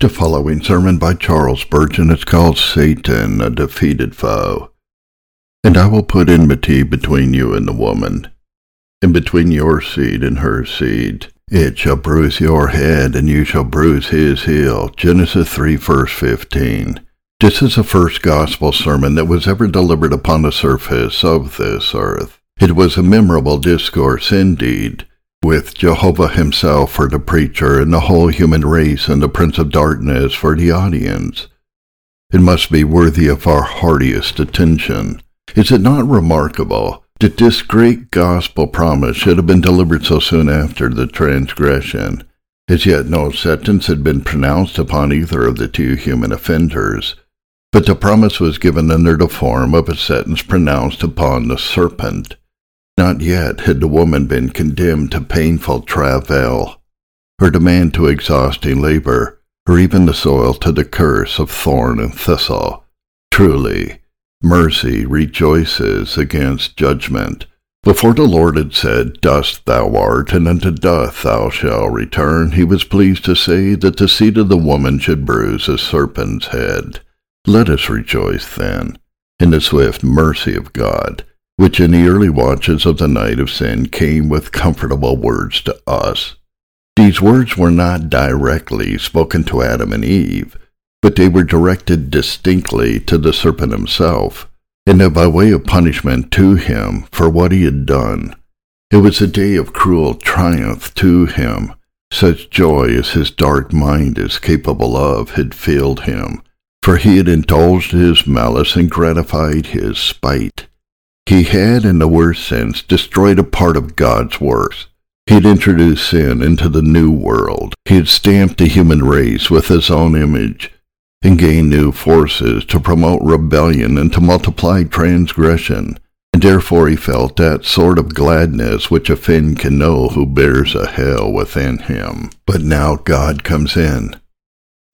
The following sermon by Charles Spurgeon is called Satan, a Defeated Foe. And I will put enmity between you and the woman, and between your seed and her seed. It shall bruise your head, and you shall bruise his heel. Genesis 3, verse 15. This is the first gospel sermon that was ever delivered upon the surface of this earth. It was a memorable discourse indeed with Jehovah himself for the preacher and the whole human race and the prince of darkness for the audience. It must be worthy of our heartiest attention. Is it not remarkable that this great gospel promise should have been delivered so soon after the transgression? As yet no sentence had been pronounced upon either of the two human offenders, but the promise was given under the form of a sentence pronounced upon the serpent. Not yet had the woman been condemned to painful travail, her demand to exhausting labor, or even the soil to the curse of thorn and thistle. Truly, mercy rejoices against judgment. Before the Lord had said, Dust thou art, and unto dust thou shalt return, he was pleased to say that the seed of the woman should bruise a serpent's head. Let us rejoice, then, in the swift mercy of God which in the early watches of the night of sin came with comfortable words to us. These words were not directly spoken to Adam and Eve, but they were directed distinctly to the serpent himself, and by way of punishment to him for what he had done. It was a day of cruel triumph to him. Such joy as his dark mind is capable of had filled him, for he had indulged his malice and gratified his spite. He had, in the worst sense, destroyed a part of God's works. He had introduced sin into the new world. He had stamped the human race with his own image and gained new forces to promote rebellion and to multiply transgression. And therefore he felt that sort of gladness which a Finn can know who bears a hell within him. But now God comes in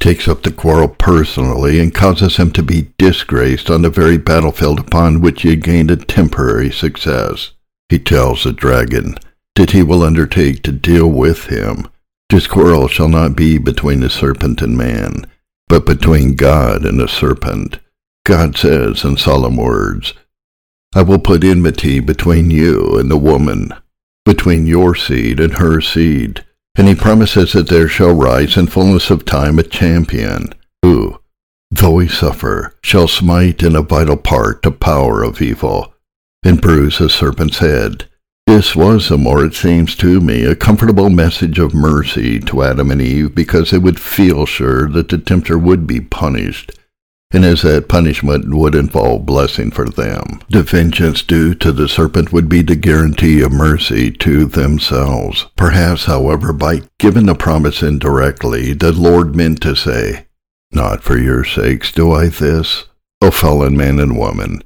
takes up the quarrel personally and causes him to be disgraced on the very battlefield upon which he had gained a temporary success. He tells the dragon that he will undertake to deal with him. This quarrel shall not be between the serpent and man, but between God and the serpent. God says in solemn words, I will put enmity between you and the woman, between your seed and her seed and he promises that there shall rise in fullness of time a champion, who, though he suffer, shall smite in a vital part the power of evil, and bruise a serpent's head. This was, the more it seems to me, a comfortable message of mercy to Adam and Eve, because they would feel sure that the tempter would be punished, and as that punishment would involve blessing for them, the vengeance due to the serpent would be the guarantee of mercy to themselves. Perhaps, however, by giving the promise indirectly, the Lord meant to say, Not for your sakes do I this, O fallen man and woman,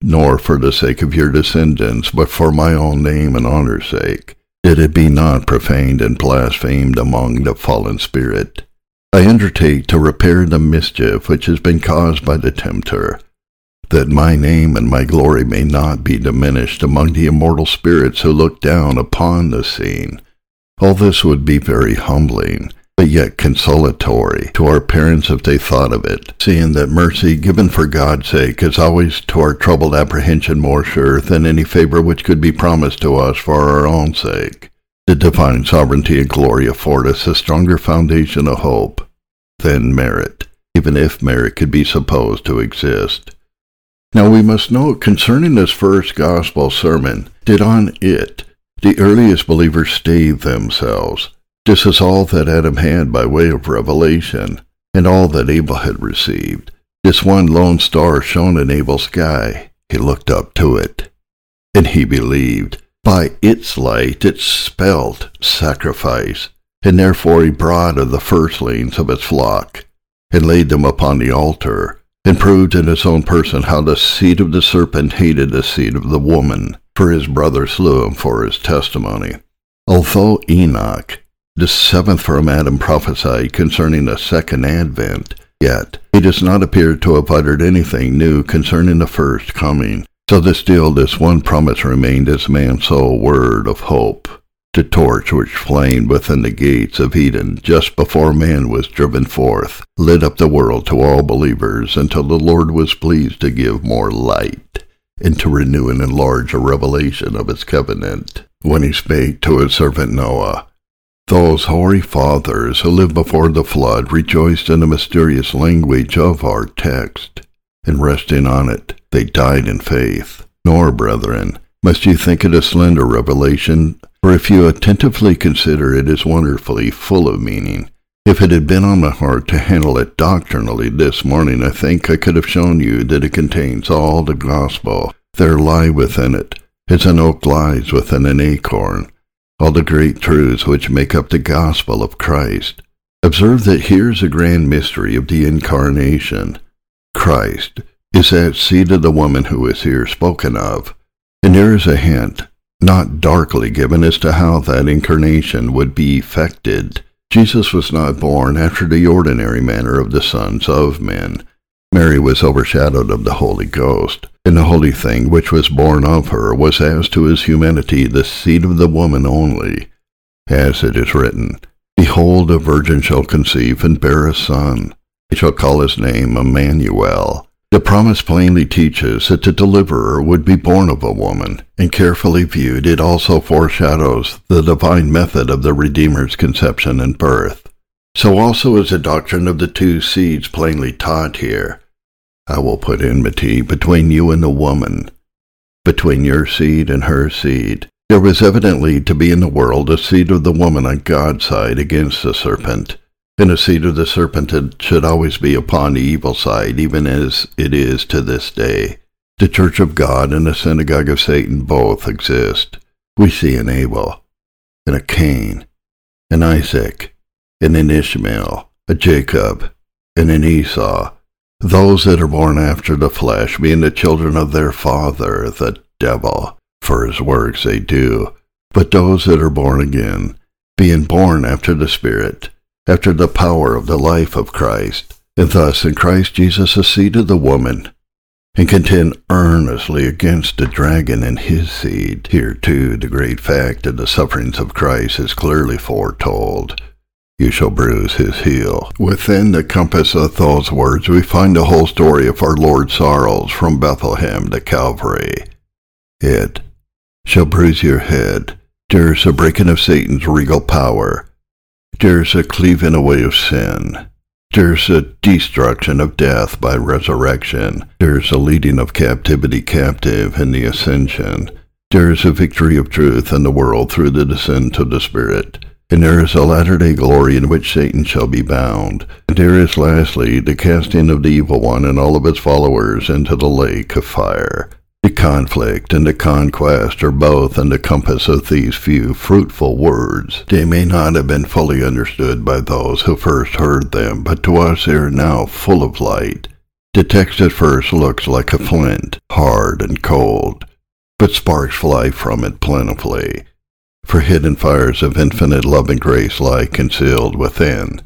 nor for the sake of your descendants, but for my own name and honor's sake, that it be not profaned and blasphemed among the fallen spirit. I undertake to repair the mischief which has been caused by the tempter, that my name and my glory may not be diminished among the immortal spirits who look down upon the scene. All this would be very humbling, but yet consolatory to our parents if they thought of it, seeing that mercy given for God's sake is always to our troubled apprehension more sure than any favor which could be promised to us for our own sake. The divine sovereignty and glory afford us a stronger foundation of hope than merit, even if merit could be supposed to exist. Now we must note concerning this first gospel sermon that on it the earliest believers staved themselves. This is all that Adam had by way of revelation, and all that Abel had received. This one lone star shone in Abel's sky. He looked up to it, and he believed. By its light it spelt sacrifice, and therefore he brought of the firstlings of his flock, and laid them upon the altar, and proved in his own person how the seed of the serpent hated the seed of the woman, for his brother slew him for his testimony. Although Enoch, the seventh from Adam, prophesied concerning the second advent, yet he does not appear to have uttered anything new concerning the first coming, so that still this one promise remained as man's sole word of hope. the torch which flamed within the gates of Eden just before man was driven forth, lit up the world to all believers until the Lord was pleased to give more light and to renew and enlarge a revelation of his covenant when he spake to his servant Noah. Those hoary fathers who lived before the flood rejoiced in the mysterious language of our text, and resting on it, they died in faith. Nor, brethren, must you think it a slender revelation for if you attentively consider it is wonderfully full of meaning. If it had been on my heart to handle it doctrinally this morning, I think I could have shown you that it contains all the gospel. There lie within it, as an oak lies within an acorn, all the great truths which make up the gospel of Christ. Observe that here's a grand mystery of the incarnation. Christ is that seed of the woman who is here spoken of, and there is a hint not darkly given as to how that incarnation would be effected. Jesus was not born after the ordinary manner of the sons of men. Mary was overshadowed of the Holy Ghost, and the holy thing which was born of her was as to his humanity the seed of the woman only, as it is written, Behold, a virgin shall conceive and bear a son. He shall call his name Emmanuel, the promise plainly teaches that the deliverer would be born of a woman, and carefully viewed it also foreshadows the divine method of the Redeemer's conception and birth. So also is the doctrine of the two seeds plainly taught here. I will put enmity between you and the woman, between your seed and her seed. There was evidently to be in the world a seed of the woman on God's side against the serpent, and the seed of the serpent should always be upon the evil side, even as it is to this day. The church of God and the synagogue of Satan both exist. We see an Abel, and a Cain, an Isaac, and an Ishmael, a Jacob, and an Esau, those that are born after the flesh being the children of their father, the devil, for his works they do, but those that are born again, being born after the Spirit, after the power of the life of Christ, and thus in Christ Jesus seed the woman, and contend earnestly against the dragon and his seed. Here, too, the great fact of the sufferings of Christ is clearly foretold. You shall bruise his heel. Within the compass of those words, we find the whole story of our Lord's sorrows from Bethlehem to Calvary. It shall bruise your head. There's a breaking of Satan's regal power there's a cleaving away of sin. There's a destruction of death by resurrection. There's a leading of captivity captive in the ascension. There is a victory of truth in the world through the descent of the Spirit. And there is a latter-day glory in which Satan shall be bound. And there is lastly the casting of the evil one and all of his followers into the lake of fire. The conflict and the conquest are both in the compass of these few fruitful words. They may not have been fully understood by those who first heard them, but to us they are now full of light. The text at first looks like a flint, hard and cold, but sparks fly from it plentifully, for hidden fires of infinite love and grace lie concealed within.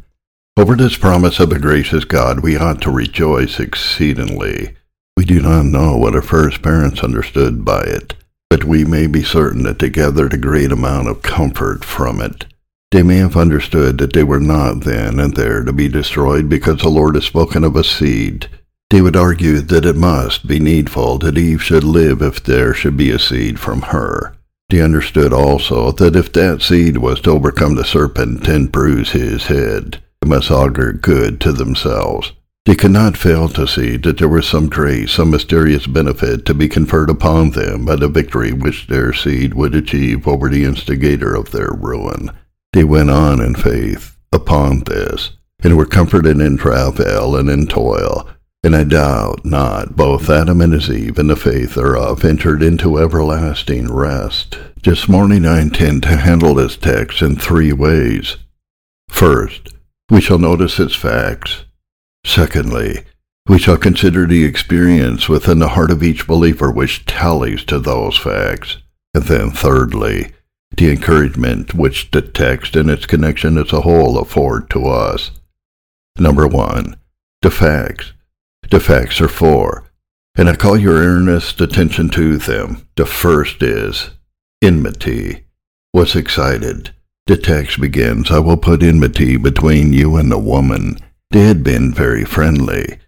Over this promise of a gracious God we ought to rejoice exceedingly. We do not know what our first parents understood by it, but we may be certain that they gathered a great amount of comfort from it. They may have understood that they were not then and there to be destroyed because the Lord has spoken of a seed. They would argue that it must be needful that Eve should live if there should be a seed from her. They understood also that if that seed was to overcome the serpent and bruise his head, it must augur good to themselves. They could not fail to see that there was some grace, some mysterious benefit to be conferred upon them by the victory which their seed would achieve over the instigator of their ruin. They went on in faith upon this, and were comforted in travail and in toil, and I doubt not both Adam and his Eve in the faith thereof entered into everlasting rest. This morning I intend to handle this text in three ways. First, we shall notice its facts. Secondly, we shall consider the experience within the heart of each believer which tallies to those facts. And then thirdly, the encouragement which the text and its connection as a whole afford to us. Number one, the facts. The facts are four, and I call your earnest attention to them. The first is enmity. was excited. The text begins, I will put enmity between you and the woman. They had been very friendly.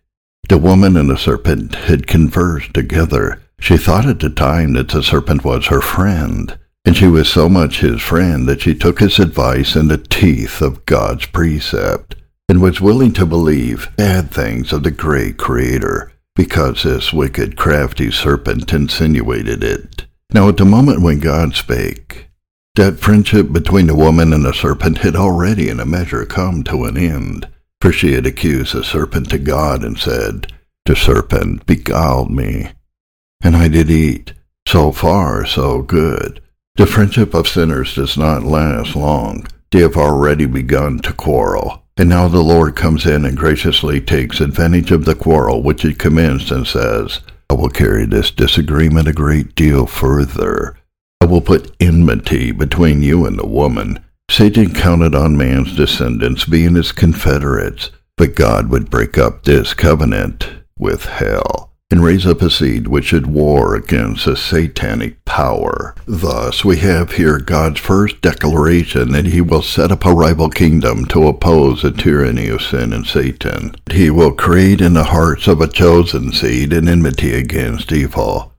The woman and the serpent had conversed together. She thought at the time that the serpent was her friend, and she was so much his friend that she took his advice in the teeth of God's precept, and was willing to believe bad things of the great Creator, because this wicked, crafty serpent insinuated it. Now at the moment when God spake, that friendship between the woman and the serpent had already in a measure come to an end, for she had accused the serpent to God and said, The serpent beguiled me, and I did eat. So far, so good. The friendship of sinners does not last long. They have already begun to quarrel. And now the Lord comes in and graciously takes advantage of the quarrel which had commenced and says, I will carry this disagreement a great deal further. I will put enmity between you and the woman. Satan counted on man's descendants being his confederates, but God would break up this covenant with hell and raise up a seed which should war against a satanic power. Thus, we have here God's first declaration that he will set up a rival kingdom to oppose the tyranny of sin and Satan. He will create in the hearts of a chosen seed an enmity against evil,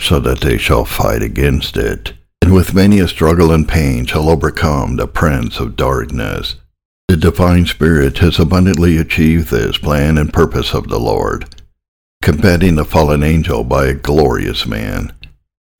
so that they shall fight against it. And with many a struggle and pain shall overcome the prince of darkness. The divine spirit has abundantly achieved this plan and purpose of the Lord combating the fallen angel by a glorious man,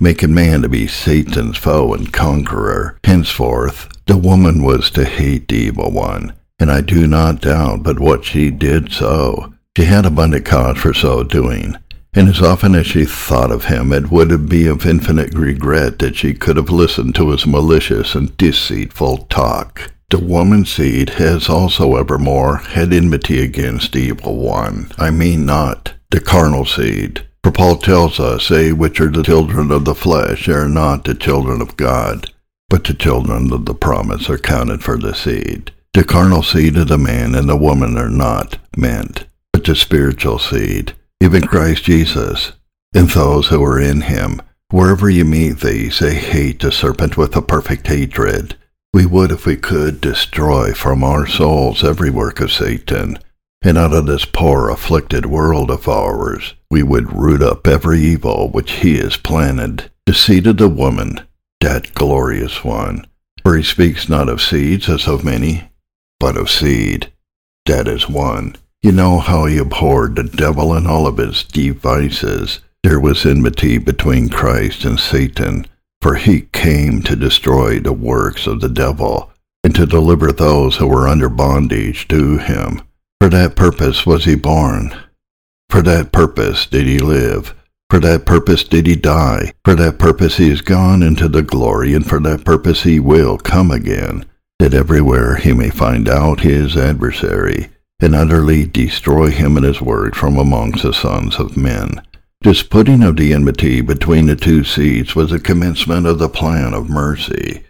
making man to be Satan's foe and conqueror. Henceforth, the woman was to hate the evil one, and I do not doubt but what she did so. She had abundant cause for so doing, and as often as she thought of him, it would be of infinite regret that she could have listened to his malicious and deceitful talk. The woman seed has also evermore had enmity against the evil one. I mean not the carnal seed. For Paul tells us, They which are the children of the flesh are not the children of God, but the children of the promise are counted for the seed. The carnal seed of the man and the woman are not meant, but the spiritual seed, even Christ Jesus, and those who are in him. Wherever you meet these, they hate the serpent with a perfect hatred. We would, if we could, destroy from our souls every work of Satan and out of this poor afflicted world of ours, we would root up every evil which he has planted. The seed of the woman, that glorious one. For he speaks not of seeds as of many, but of seed, that is one. You know how he abhorred the devil and all of his devices. There was enmity between Christ and Satan, for he came to destroy the works of the devil, and to deliver those who were under bondage to him. For that purpose was he born. For that purpose did he live. For that purpose did he die. For that purpose he is gone into the glory, and for that purpose he will come again, that everywhere he may find out his adversary, and utterly destroy him and his word from amongst the sons of men. This putting of the enmity between the two seeds was the commencement of the plan of mercy,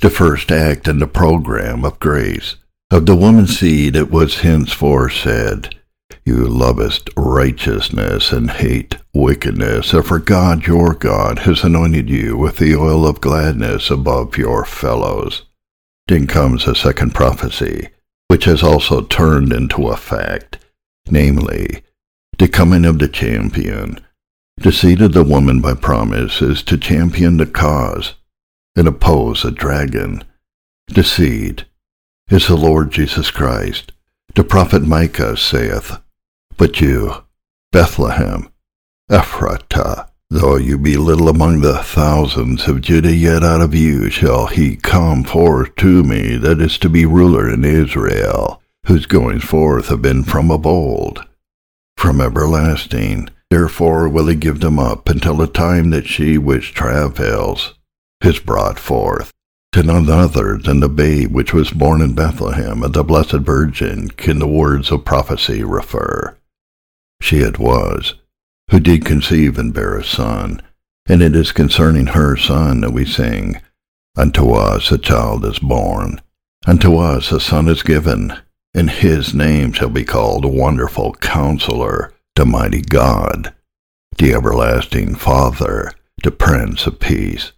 the first act in the program of grace. Of the woman's seed it was henceforth said, You lovest righteousness and hate wickedness, and for God your God has anointed you with the oil of gladness above your fellows. Then comes a second prophecy, which has also turned into a fact, namely, the coming of the champion. The seed of the woman by promise is to champion the cause and oppose the dragon. The seed is the Lord Jesus Christ. The prophet Micah saith, But you, Bethlehem, Ephratah, though you be little among the thousands of Judah, yet out of you shall he come forth to me that is to be ruler in Israel, whose goings forth have been from of old, from everlasting. Therefore will he give them up until the time that she which travails is brought forth to none other than the babe which was born in Bethlehem of the Blessed Virgin can the words of prophecy refer. She it was who did conceive and bear a son, and it is concerning her son that we sing, Unto us a child is born, unto us a son is given, and his name shall be called Wonderful Counselor, the Mighty God, the Everlasting Father, the Prince of Peace.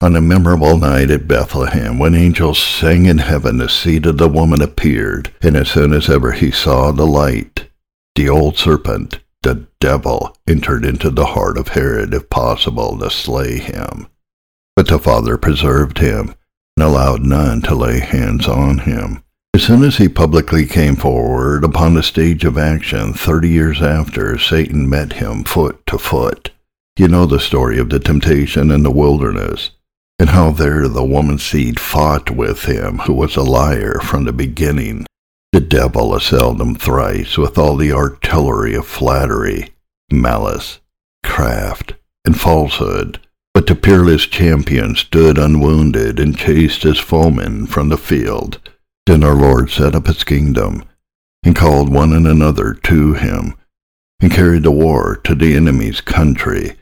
On a memorable night at Bethlehem, when angels sang in heaven, the seed of the woman appeared, and as soon as ever he saw the light, the old serpent, the devil, entered into the heart of Herod, if possible, to slay him. But the Father preserved him, and allowed none to lay hands on him. As soon as he publicly came forward upon the stage of action, thirty years after, Satan met him foot to foot. You know the story of the temptation in the wilderness and how there the woman's seed fought with him who was a liar from the beginning. The devil assailed him thrice with all the artillery of flattery, malice, craft, and falsehood. But the peerless champion stood unwounded and chased his foemen from the field. Then our Lord set up his kingdom, and called one and another to him, and carried the war to the enemy's country,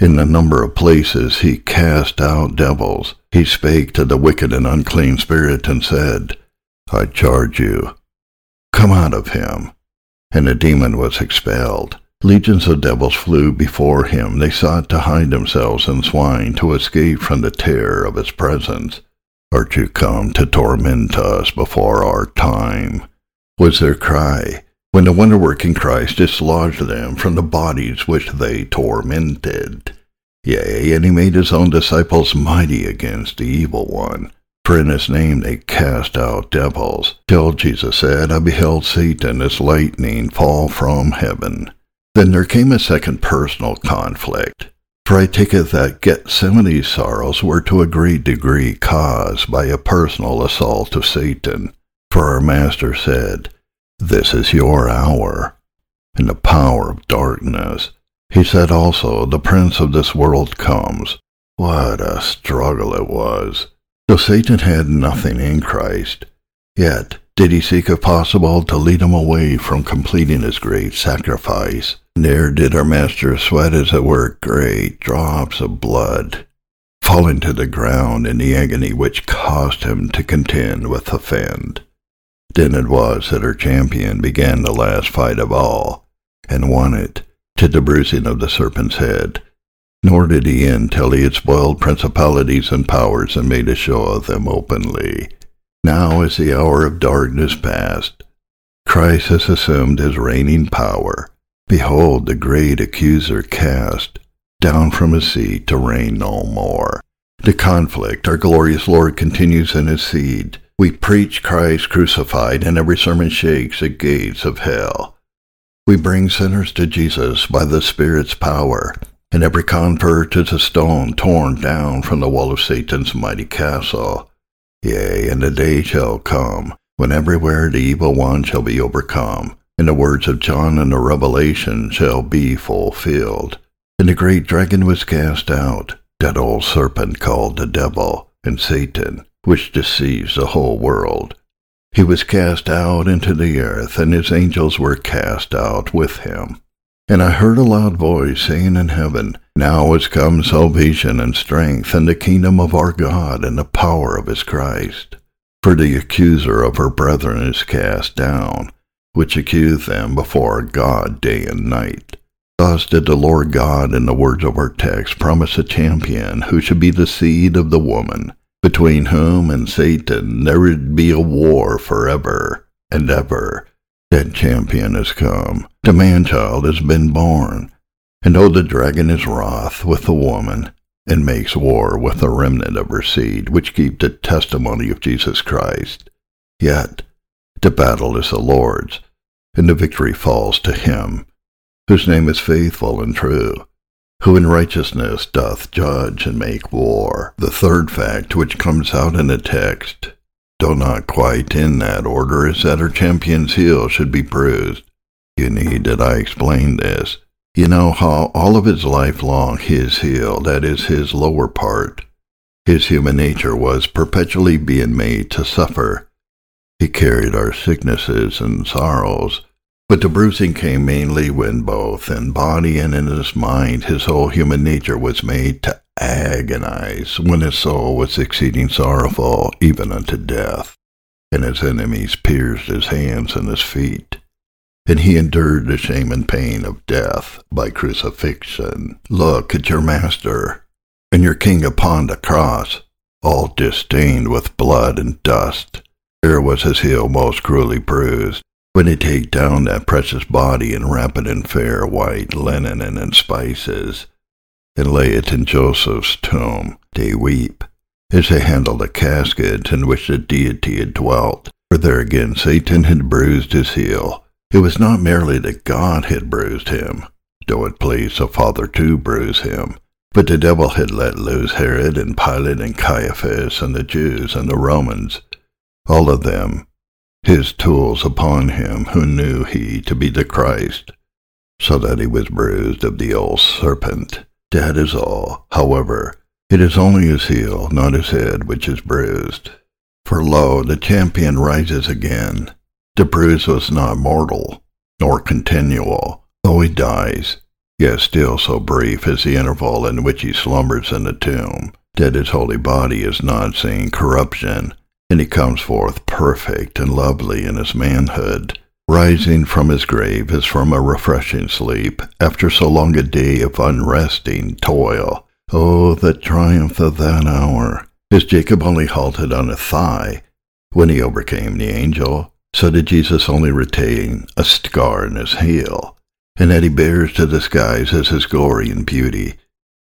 in a number of places he cast out devils. He spake to the wicked and unclean spirit and said, I charge you, come out of him. And the demon was expelled. Legions of devils flew before him. They sought to hide themselves in swine to escape from the terror of his presence. Art you come to torment us before our time? was their cry when the wonder-working Christ dislodged them from the bodies which they tormented. Yea, and he made his own disciples mighty against the evil one. For in his name they cast out devils, till Jesus said, I beheld Satan as lightning fall from heaven. Then there came a second personal conflict. For I take it that Gethsemane's sorrows were to a great degree caused by a personal assault of Satan. For our Master said, this is your hour, and the power of darkness. He said also, The prince of this world comes. What a struggle it was. Though Satan had nothing in Christ, yet did he seek if possible to lead him away from completing his great sacrifice. Ne'er did our Master sweat as it were great drops of blood, falling to the ground in the agony which caused him to contend with the fiend. Then it was that her champion began the last fight of all, and won it, to the bruising of the serpent's head. Nor did he end till he had spoiled principalities and powers and made a show of them openly. Now is the hour of darkness past. Christ has assumed his reigning power. Behold, the great accuser cast down from his seat to reign no more. The conflict our glorious Lord continues in his seed we preach Christ crucified, and every sermon shakes the gates of hell. We bring sinners to Jesus by the Spirit's power, and every convert is a stone torn down from the wall of Satan's mighty castle. Yea, and the day shall come when everywhere the evil one shall be overcome, and the words of John in the Revelation shall be fulfilled. And the great dragon was cast out, that old serpent called the devil and Satan which deceives the whole world. He was cast out into the earth, and his angels were cast out with him. And I heard a loud voice saying in heaven, Now is come salvation and strength, and the kingdom of our God, and the power of his Christ. For the accuser of her brethren is cast down, which accused them before God day and night. Thus did the Lord God, in the words of our text, promise a champion who should be the seed of the woman, between whom and Satan there would be a war forever and ever. That champion has come. The man-child has been born. And oh, the dragon is wroth with the woman, and makes war with the remnant of her seed, which keep the testimony of Jesus Christ, yet the battle is the Lord's, and the victory falls to him, whose name is faithful and true who in righteousness doth judge and make war. The third fact which comes out in the text, though not quite in that order, is that her champion's heel should be bruised. You need that I explain this. You know how all of his life long his heel, that is his lower part, his human nature was perpetually being made to suffer. He carried our sicknesses and sorrows, but the bruising came mainly when both in body and in his mind his whole human nature was made to agonize, when his soul was exceeding sorrowful even unto death, and his enemies pierced his hands and his feet. And he endured the shame and pain of death by crucifixion. Look at your master. and your king upon the cross, all disdained with blood and dust. There was his heel most cruelly bruised, when they take down that precious body and wrap it in fair white linen and in spices, and lay it in Joseph's tomb, they weep, as they handle the casket in which the deity had dwelt. For there again Satan had bruised his heel. It was not merely that God had bruised him, though it pleased the Father to bruise him, but the devil had let loose Herod and Pilate and Caiaphas and the Jews and the Romans, all of them his tools upon him who knew he to be the Christ, so that he was bruised of the old serpent. That is all. However, it is only his heel, not his head, which is bruised. For lo, the champion rises again. The bruise was not mortal, nor continual, though he dies, yet still so brief is the interval in which he slumbers in the tomb, that his holy body is not seeing corruption, and he comes forth perfect and lovely in his manhood, rising from his grave as from a refreshing sleep after so long a day of unresting toil. Oh, the triumph of that hour! As Jacob only halted on a thigh when he overcame the angel, so did Jesus only retain a scar in his heel, and that he bears to the skies as his glory and beauty.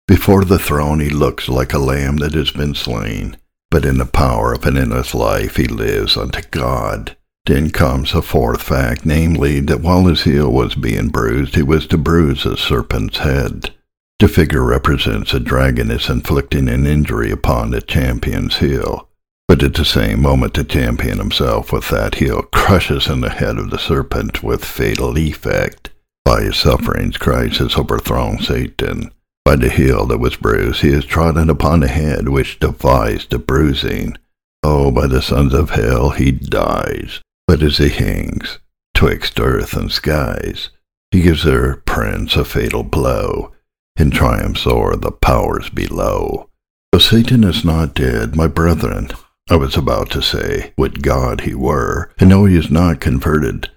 Before the throne he looks like a lamb that has been slain but in the power of an endless life he lives unto God. Then comes a fourth fact, namely, that while his heel was being bruised, he was to bruise a serpent's head. The figure represents a dragoness inflicting an injury upon the champion's heel. But at the same moment, the champion himself with that heel crushes in the head of the serpent with fatal effect. By his sufferings, Christ has overthrown Satan. By the heel that was bruised, he is trodden upon the head which defies the bruising. Oh, by the sons of hell he dies. But as he hangs twixt earth and skies, he gives their prince a fatal blow, and triumphs o'er the powers below. Though Satan is not dead, my brethren, I was about to say, would God he were, and though he is not converted,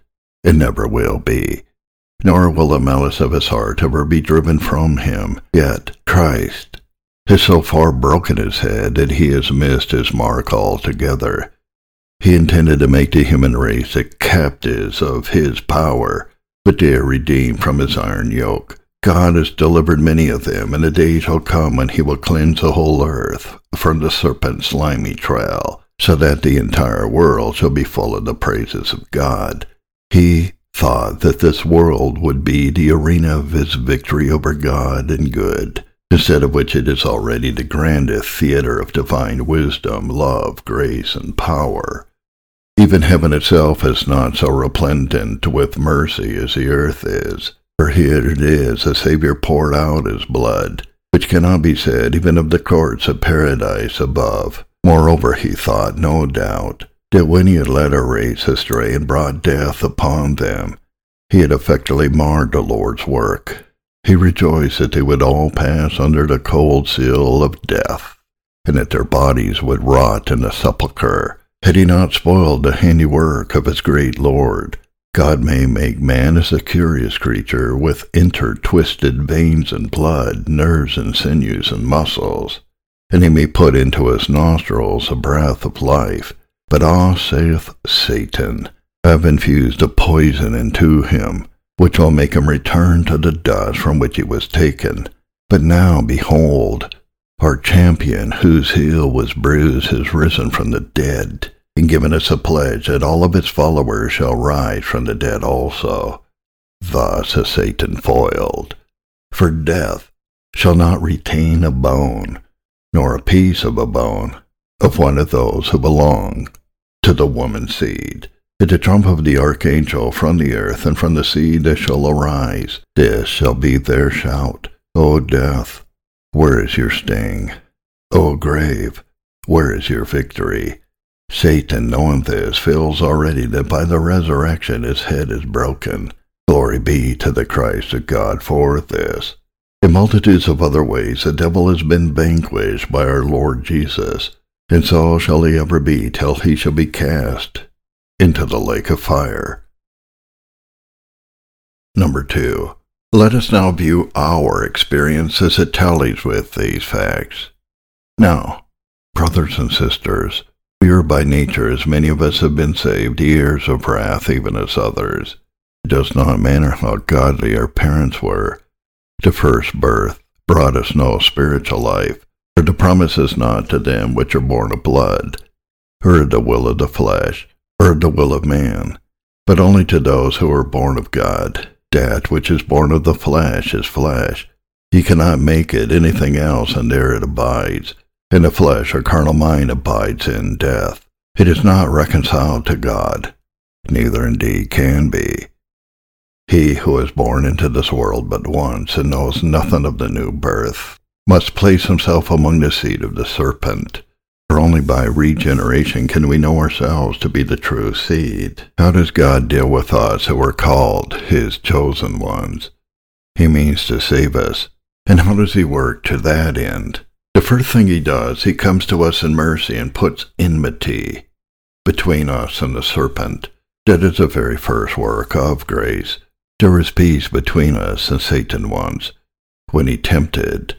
and never will be, nor will the malice of his heart ever be driven from him. Yet Christ has so far broken his head that he has missed his mark altogether. He intended to make the human race the captives of his power, but they are redeemed from his iron yoke. God has delivered many of them, and a day shall come when he will cleanse the whole earth from the serpent's slimy trail, so that the entire world shall be full of the praises of God. He thought that this world would be the arena of his victory over God and good, instead of which it is already the grandest theater of divine wisdom, love, grace, and power. Even heaven itself is not so resplendent with mercy as the earth is, for here it is the Saviour poured out his blood, which cannot be said even of the courts of paradise above. Moreover, he thought, no doubt, that when he had led a race astray and brought death upon them, he had effectually marred the Lord's work. He rejoiced that they would all pass under the cold seal of death, and that their bodies would rot in the sepulchre, had he not spoiled the handiwork of his great Lord. God may make man as a curious creature with intertwisted veins and blood, nerves and sinews and muscles, and he may put into his nostrils a breath of life, but ah, saith Satan, I have infused a poison into him, which will make him return to the dust from which he was taken. But now, behold, our champion, whose heel was bruised, has risen from the dead, and given us a pledge that all of his followers shall rise from the dead also. Thus is Satan foiled. For death shall not retain a bone, nor a piece of a bone, of one of those who belong to the woman's seed. At the trump of the archangel from the earth and from the sea that shall arise, this shall be their shout. O death, where is your sting? O grave, where is your victory? Satan, knowing this, feels already that by the resurrection his head is broken. Glory be to the Christ of God for this. In multitudes of other ways the devil has been vanquished by our Lord Jesus and so shall he ever be till he shall be cast into the lake of fire. Number two, Let us now view our experience as it tallies with these facts. Now, brothers and sisters, we are by nature, as many of us have been saved, ears of wrath, even as others. It does not matter how godly our parents were. The first birth brought us no spiritual life, for the promise is not to them which are born of blood, or the will of the flesh, or the will of man, but only to those who are born of God. That which is born of the flesh is flesh. He cannot make it anything else, and there it abides. In the flesh or carnal mind abides in death. It is not reconciled to God, neither indeed can be. He who is born into this world but once and knows nothing of the new birth must place himself among the seed of the serpent. For only by regeneration can we know ourselves to be the true seed. How does God deal with us who are called His chosen ones? He means to save us. And how does He work to that end? The first thing he does, he comes to us in mercy and puts enmity between us and the serpent. That is the very first work of grace. There is peace between us and Satan once. When he tempted,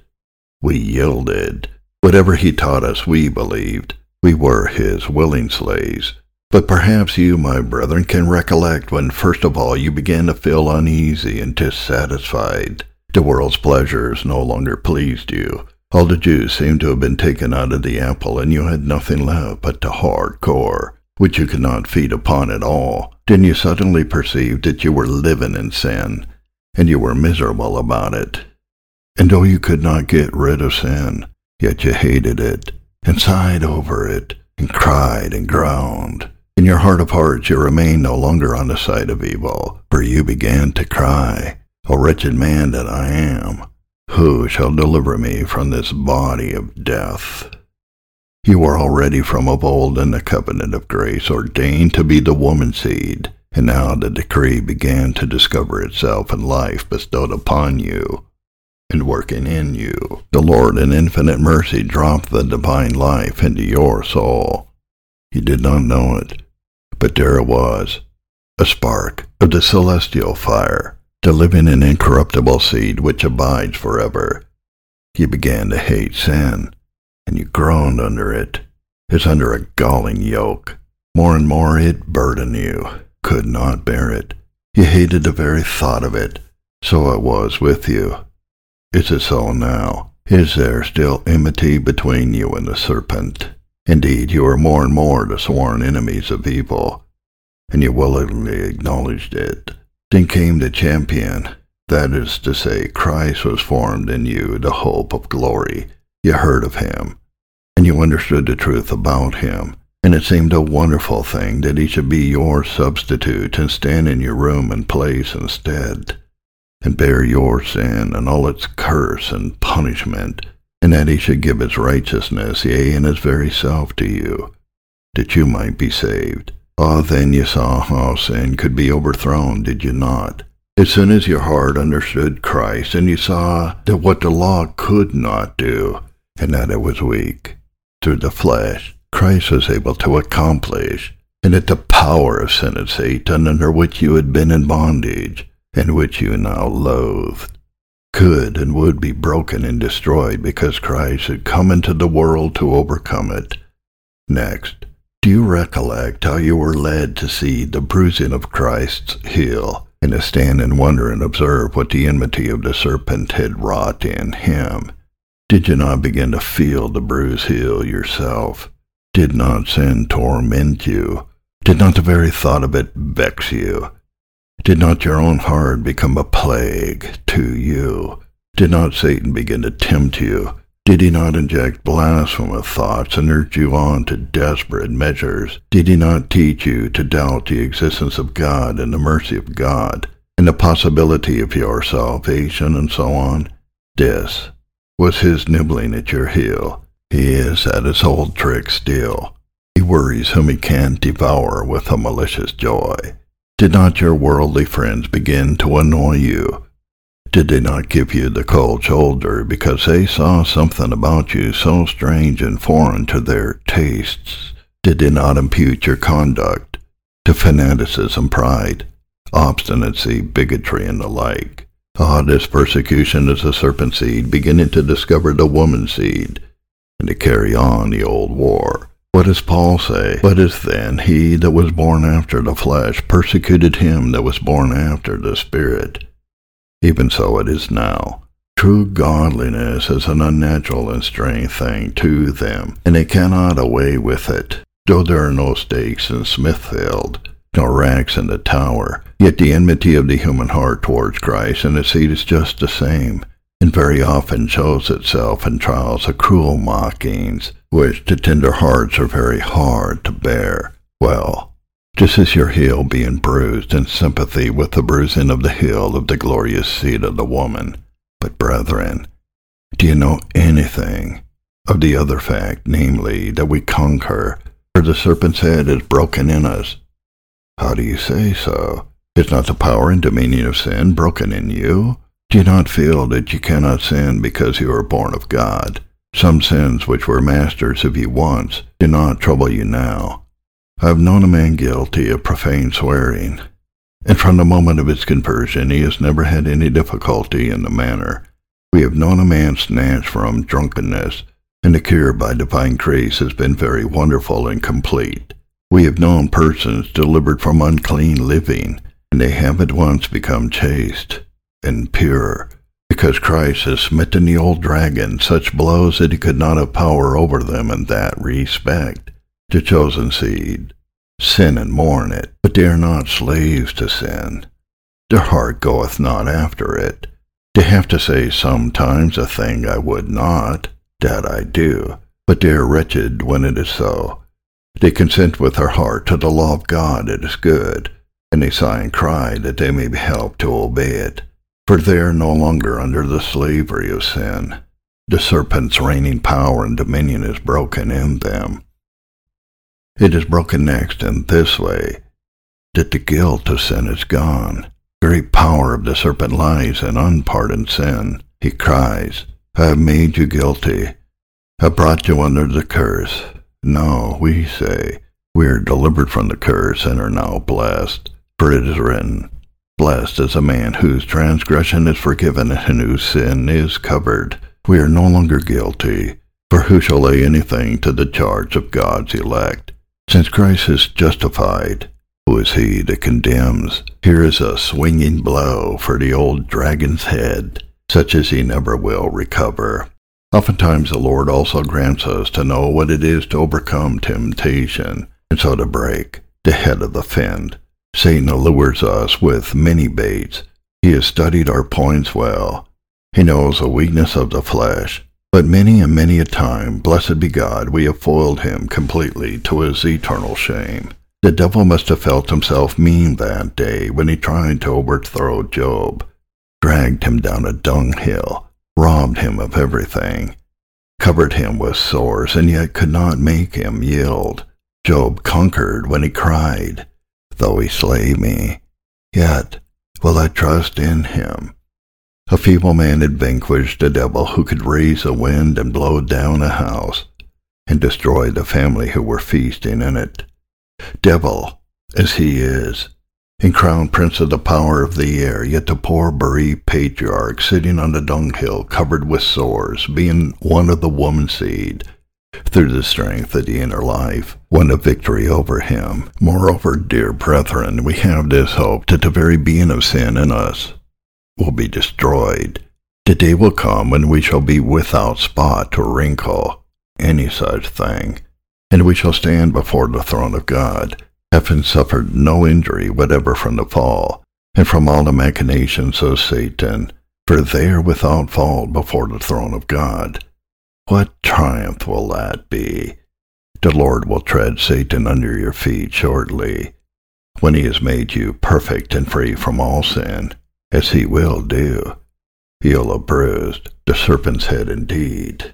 we yielded. Whatever he taught us, we believed. We were his willing slaves. But perhaps you, my brethren, can recollect when first of all you began to feel uneasy and dissatisfied. The world's pleasures no longer pleased you. All the juice seemed to have been taken out of the apple, and you had nothing left but the hard core, which you could not feed upon at all. Then you suddenly perceived that you were living in sin, and you were miserable about it. And though you could not get rid of sin, yet you hated it, and sighed over it, and cried and groaned. In your heart of hearts you remained no longer on the side of evil, for you began to cry, O wretched man that I am! Who shall deliver me from this body of death? You were already from of old in the covenant of grace ordained to be the woman seed, and now the decree began to discover itself in life bestowed upon you and working in you. The Lord in infinite mercy dropped the divine life into your soul. You did not know it, but there it was, a spark of the celestial fire the living and incorruptible seed which abides forever. You began to hate sin, and you groaned under it, as under a galling yoke. More and more it burdened you, could not bear it. You hated the very thought of it. So it was with you. Is it so now? Is there still enmity between you and the serpent? Indeed, you are more and more the sworn enemies of evil, and you willingly acknowledged it. Then came the champion. That is to say, Christ was formed in you, the hope of glory. You heard of him, and you understood the truth about him, and it seemed a wonderful thing that he should be your substitute and stand in your room and place instead, and bear your sin and all its curse and punishment, and that he should give his righteousness, yea, and his very self to you, that you might be saved. Ah, then you saw how sin could be overthrown, did you not? As soon as your heart understood Christ, and you saw that what the law could not do, and that it was weak, through the flesh, Christ was able to accomplish, and that the power of sin and Satan, under which you had been in bondage, and which you now loathed, could and would be broken and destroyed because Christ had come into the world to overcome it. Next, do you recollect how you were led to see the bruising of Christ's heel, and to stand in wonder and observe what the enmity of the serpent had wrought in him? Did you not begin to feel the bruised heel yourself? Did not sin torment you? Did not the very thought of it vex you? Did not your own heart become a plague to you? Did not Satan begin to tempt you did he not inject blasphemous thoughts and urge you on to desperate measures? Did he not teach you to doubt the existence of God and the mercy of God and the possibility of your salvation and so on? This was his nibbling at your heel. He is at his old trick still. He worries whom he can't devour with a malicious joy. Did not your worldly friends begin to annoy you did they not give you the cold shoulder because they saw something about you so strange and foreign to their tastes? Did they not impute your conduct to fanaticism, pride, obstinacy, bigotry, and the like? Ah, this persecution is the serpent seed beginning to discover the woman seed, and to carry on the old war. What does Paul say? But then he that was born after the flesh persecuted him that was born after the Spirit? Even so it is now. True godliness is an unnatural and strange thing to them, and they cannot away with it. Though there are no stakes in Smithfield, nor racks in the tower, yet the enmity of the human heart towards Christ and his seed is just the same, and very often shows itself in trials of cruel mockings, which to tender hearts are very hard to bear. Well, just as your heel being bruised in sympathy with the bruising of the heel of the glorious seed of the woman. But, brethren, do you know anything of the other fact, namely, that we conquer, for the serpent's head is broken in us? How do you say so? Is not the power and dominion of sin broken in you? Do you not feel that you cannot sin because you are born of God? Some sins which were masters of you once do not trouble you now. I have known a man guilty of profane swearing, and from the moment of his conversion he has never had any difficulty in the matter. We have known a man snatched from drunkenness, and the cure by divine grace has been very wonderful and complete. We have known persons delivered from unclean living, and they have at once become chaste and pure because Christ has smitten the old dragon such blows that he could not have power over them in that respect. The chosen seed sin and mourn it, but they are not slaves to sin. Their heart goeth not after it. They have to say sometimes a thing I would not, that I do, but they are wretched when it is so. They consent with their heart to the law of God it is good, and they sigh and cry that they may be helped to obey it for they are no longer under the slavery of sin. The serpent's reigning power and dominion is broken in them. It is broken next in this way, that the guilt of sin is gone. Great power of the serpent lies in unpardoned sin. He cries, I have made you guilty. I brought you under the curse. No, we say, we are delivered from the curse and are now blessed. For it is written, Blessed is a man whose transgression is forgiven and whose sin is covered. We are no longer guilty, for who shall lay anything to the charge of God's elect? Since Christ is justified, who is he that condemns? Here is a swinging blow for the old dragon's head, such as he never will recover. Oftentimes the Lord also grants us to know what it is to overcome temptation, and so to break the head of the fiend. Satan allures us with many baits. He has studied our points well. He knows the weakness of the flesh. But many and many a time, blessed be God, we have foiled him completely to his eternal shame. The devil must have felt himself mean that day when he tried to overthrow Job, dragged him down a dunghill, robbed him of everything, covered him with sores, and yet could not make him yield. Job conquered when he cried, Though he slay me, yet will I trust in him. A feeble man had vanquished a devil who could raise a wind and blow down a house, and destroy the family who were feasting in it. Devil, as he is, and crowned prince of the power of the air, yet the poor bereaved patriarch sitting on the dunghill covered with sores, being one of the woman seed, through the strength of the inner life, won a victory over him. Moreover, dear brethren, we have this hope that the very being of sin in us will be destroyed. The day will come when we shall be without spot or wrinkle, any such thing, and we shall stand before the throne of God, having suffered no injury whatever from the fall, and from all the machinations of Satan, for they are without fault before the throne of God. What triumph will that be? The Lord will tread Satan under your feet shortly, when he has made you perfect and free from all sin, as he will do. He'll have bruised the serpent's head indeed.